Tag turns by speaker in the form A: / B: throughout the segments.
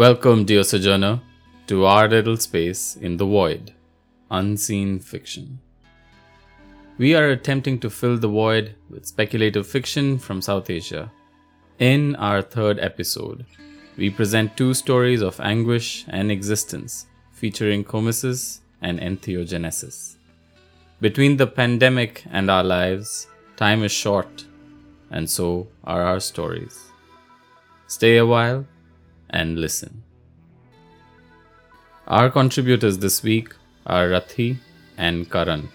A: Welcome, dear sojourner, to our little space in the void, unseen fiction. We are attempting to fill the void with speculative fiction from South Asia. In our third episode, we present two stories of anguish and existence, featuring cosmesis and entheogenesis. Between the pandemic and our lives, time is short, and so are our stories. Stay a while and listen. Our contributors this week are Rathy and Karan.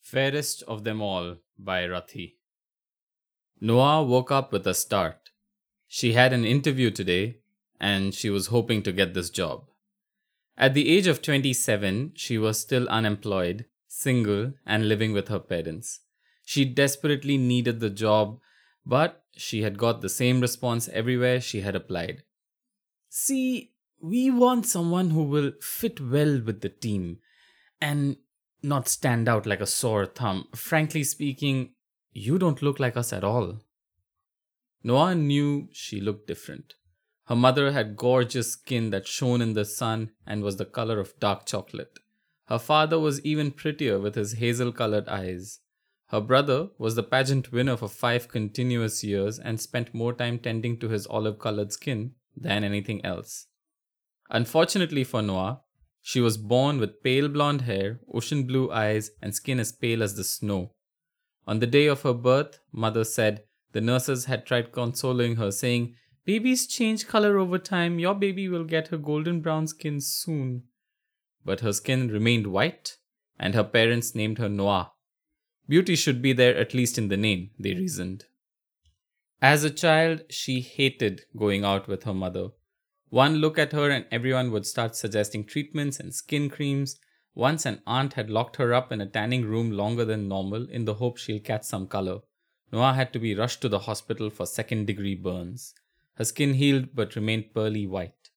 A: Fairest of Them All by Rathy. Noir woke up with a start. She had an interview today and she was hoping to get this job. At the age of 27, she was still unemployed, single, and living with her parents. She desperately needed the job, but she had got the same response everywhere she had applied. See, we want someone who will fit well with the team and not stand out like a sore thumb. Frankly speaking, you don't look like us at all. Noir knew she looked different. Her mother had gorgeous skin that shone in the sun and was the color of dark chocolate. Her father was even prettier with his hazel colored eyes. Her brother was the pageant winner for five continuous years and spent more time tending to his olive colored skin than anything else. Unfortunately for Noir, she was born with pale blonde hair, ocean blue eyes, and skin as pale as the snow. On the day of her birth, mother said the nurses had tried consoling her, saying, Babies change color over time. Your baby will get her golden brown skin soon. But her skin remained white, and her parents named her Noir. Beauty should be there at least in the name, they reasoned. As a child, she hated going out with her mother. One look at her, and everyone would start suggesting treatments and skin creams. Once an aunt had locked her up in a tanning room longer than normal in the hope she'll catch some color. Noir had to be rushed to the hospital for second degree burns. Her skin healed but remained pearly white.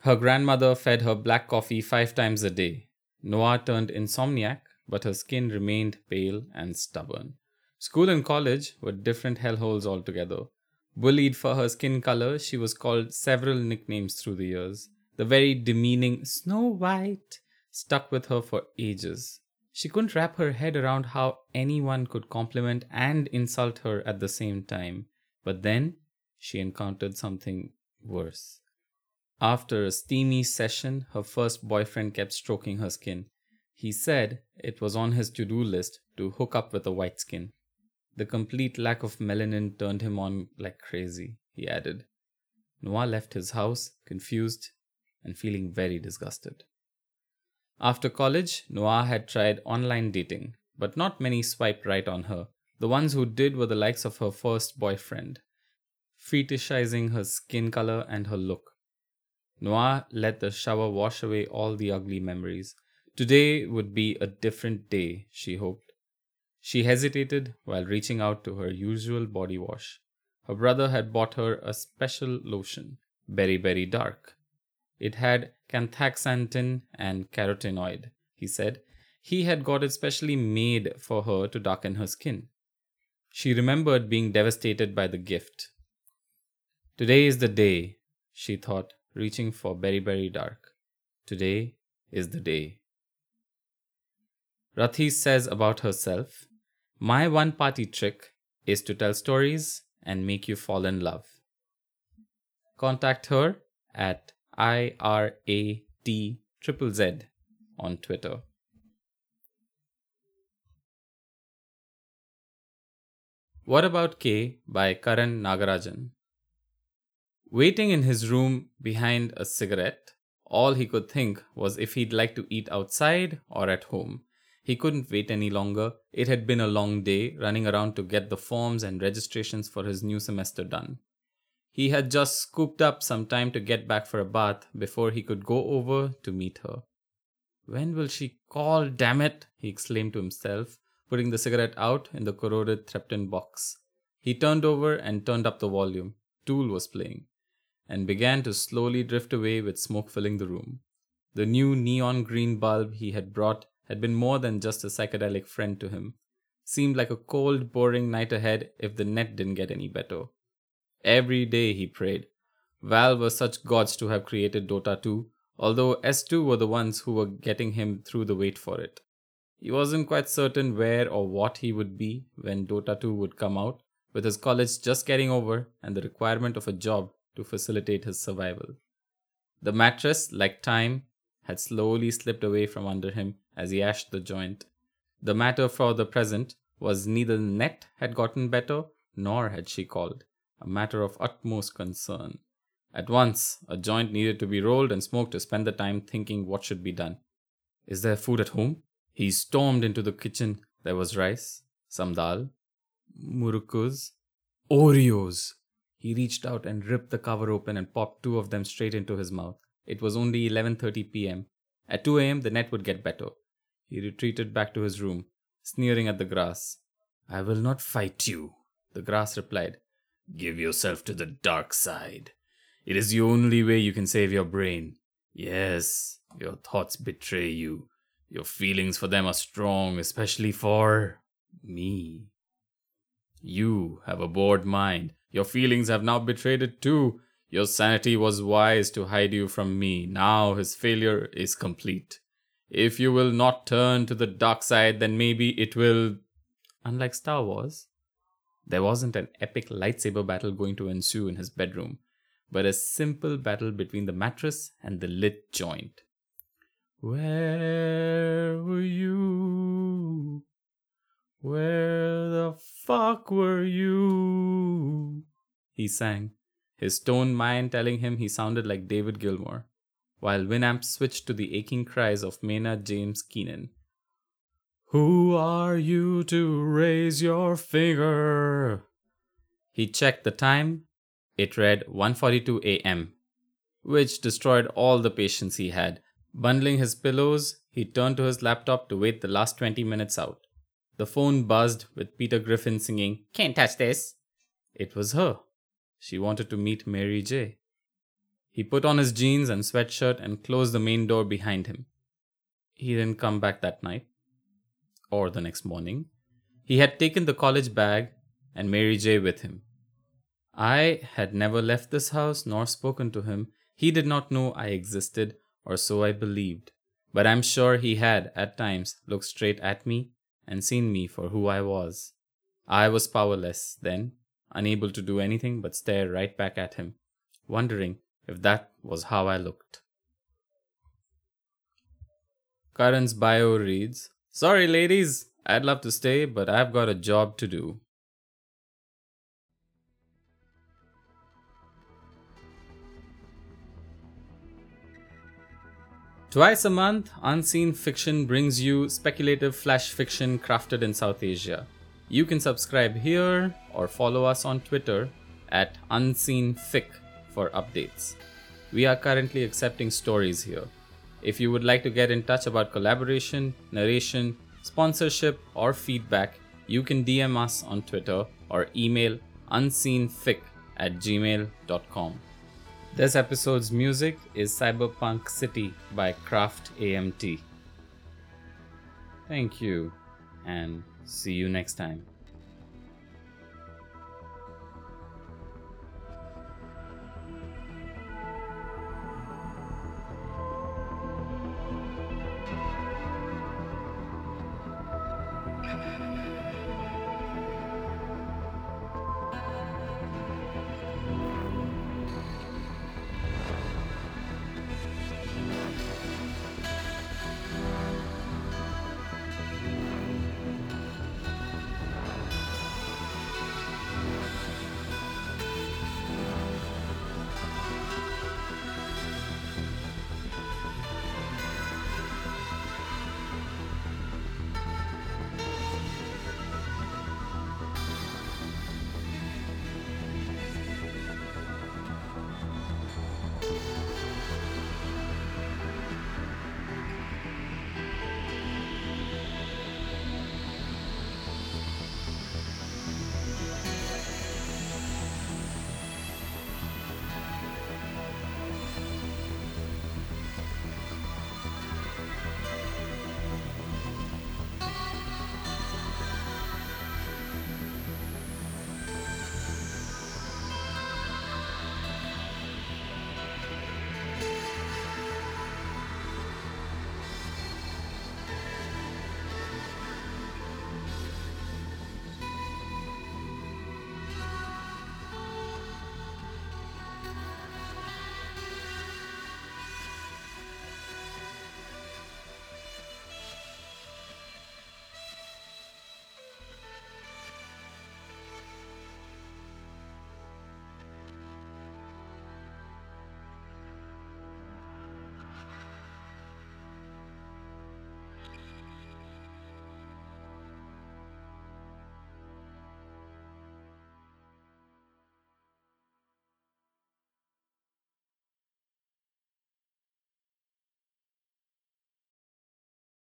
A: Her grandmother fed her black coffee five times a day. Noir turned insomniac, but her skin remained pale and stubborn. School and college were different hellholes altogether. Bullied for her skin color, she was called several nicknames through the years. The very demeaning Snow White stuck with her for ages. She couldn't wrap her head around how anyone could compliment and insult her at the same time. But then she encountered something worse. After a steamy session, her first boyfriend kept stroking her skin. He said it was on his to do list to hook up with a white skin. The complete lack of melanin turned him on like crazy, he added. Noir left his house, confused and feeling very disgusted. After college, Noir had tried online dating, but not many swiped right on her. The ones who did were the likes of her first boyfriend, fetishizing her skin color and her look. Noir let the shower wash away all the ugly memories. Today would be a different day, she hoped. She hesitated while reaching out to her usual body wash. Her brother had bought her a special lotion, Berry Berry Dark. It had canthaxanthin and carotenoid, he said. He had got it specially made for her to darken her skin. She remembered being devastated by the gift. Today is the day, she thought, reaching for Berry Berry Dark. Today is the day. Rathy says about herself My one party trick is to tell stories and make you fall in love. Contact her at IRAT triple Z on Twitter. What About K by Karan Nagarajan. Waiting in his room behind a cigarette, all he could think was if he'd like to eat outside or at home. He couldn't wait any longer. It had been a long day running around to get the forms and registrations for his new semester done. He had just scooped up some time to get back for a bath before he could go over to meet her. When will she call, damn it? he exclaimed to himself, putting the cigarette out in the corroded Threpton box. He turned over and turned up the volume. Tool was playing and began to slowly drift away with smoke filling the room. The new neon green bulb he had brought had been more than just a psychedelic friend to him. Seemed like a cold, boring night ahead if the net didn't get any better. Every day he prayed. Valve were such gods to have created Dota 2, although S2 were the ones who were getting him through the wait for it. He wasn't quite certain where or what he would be when Dota 2 would come out, with his college just getting over and the requirement of a job to facilitate his survival. The mattress, like time, had slowly slipped away from under him as he ashed the joint. The matter for the present was neither net had gotten better, nor had she called, a matter of utmost concern. At once, a joint needed to be rolled and smoked to spend the time thinking what should be done. Is there food at home? He stormed into the kitchen. There was rice, some dal, murukus, Oreos. He reached out and ripped the cover open and popped two of them straight into his mouth. It was only 11:30 p.m. At 2 a.m. the net would get better. He retreated back to his room, sneering at the grass. I will not fight you, the grass replied. Give yourself to the dark side. It is the only way you can save your brain. Yes, your thoughts betray you. Your feelings for them are strong, especially for me. You have a bored mind. Your feelings have now betrayed it too. Your sanity was wise to hide you from me. Now his failure is complete. If you will not turn to the dark side, then maybe it will. Unlike Star Wars, there wasn't an epic lightsaber battle going to ensue in his bedroom, but a simple battle between the mattress and the lit joint. Where were you? Where the fuck were you? He sang, his stone mind telling him he sounded like David Gilmour, while Winamp switched to the aching cries of Maynard James Keenan. Who are you to raise your finger? He checked the time. It read 1:42 a.m., which destroyed all the patience he had. Bundling his pillows, he turned to his laptop to wait the last 20 minutes out. The phone buzzed with Peter Griffin singing, Can't touch this. It was her. She wanted to meet Mary J. He put on his jeans and sweatshirt and closed the main door behind him. He didn't come back that night or the next morning. He had taken the college bag and Mary J with him. I had never left this house nor spoken to him. He did not know I existed, or so I believed. But I'm sure he had, at times, looked straight at me and seen me for who I was. I was powerless then, unable to do anything but stare right back at him, wondering if that was how I looked. Karan's bio reads Sorry, ladies, I'd love to stay, but I've got a job to do. Twice a month, Unseen Fiction brings you speculative flash fiction crafted in South Asia. You can subscribe here or follow us on Twitter at UnseenFic for updates. We are currently accepting stories here. If you would like to get in touch about collaboration, narration, sponsorship, or feedback, you can DM us on Twitter or email unseenfic at gmail.com. This episode's music is Cyberpunk City by Craft AMT. Thank you, and see you next time.